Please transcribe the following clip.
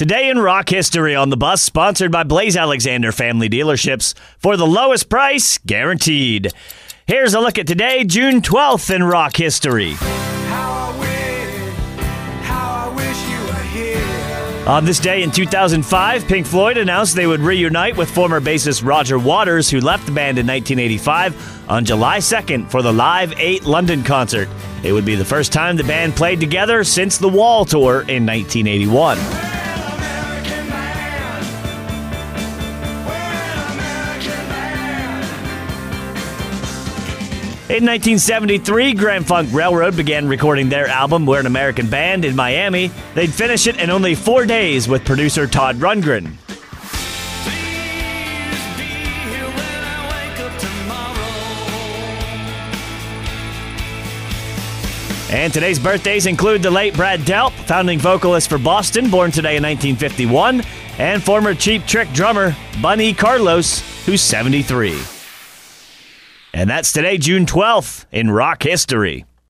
Today in rock history on the bus, sponsored by Blaise Alexander Family Dealerships for the lowest price guaranteed. Here's a look at today, June 12th in rock history. On this day in 2005, Pink Floyd announced they would reunite with former bassist Roger Waters, who left the band in 1985, on July 2nd for the Live 8 London concert. It would be the first time the band played together since the Wall tour in 1981. In 1973, Grand Funk Railroad began recording their album We're an American Band in Miami. They'd finish it in only four days with producer Todd Rundgren. And today's birthdays include the late Brad Delp, founding vocalist for Boston, born today in 1951, and former Cheap Trick drummer Bunny Carlos, who's 73. And that's today, June 12th, in rock history.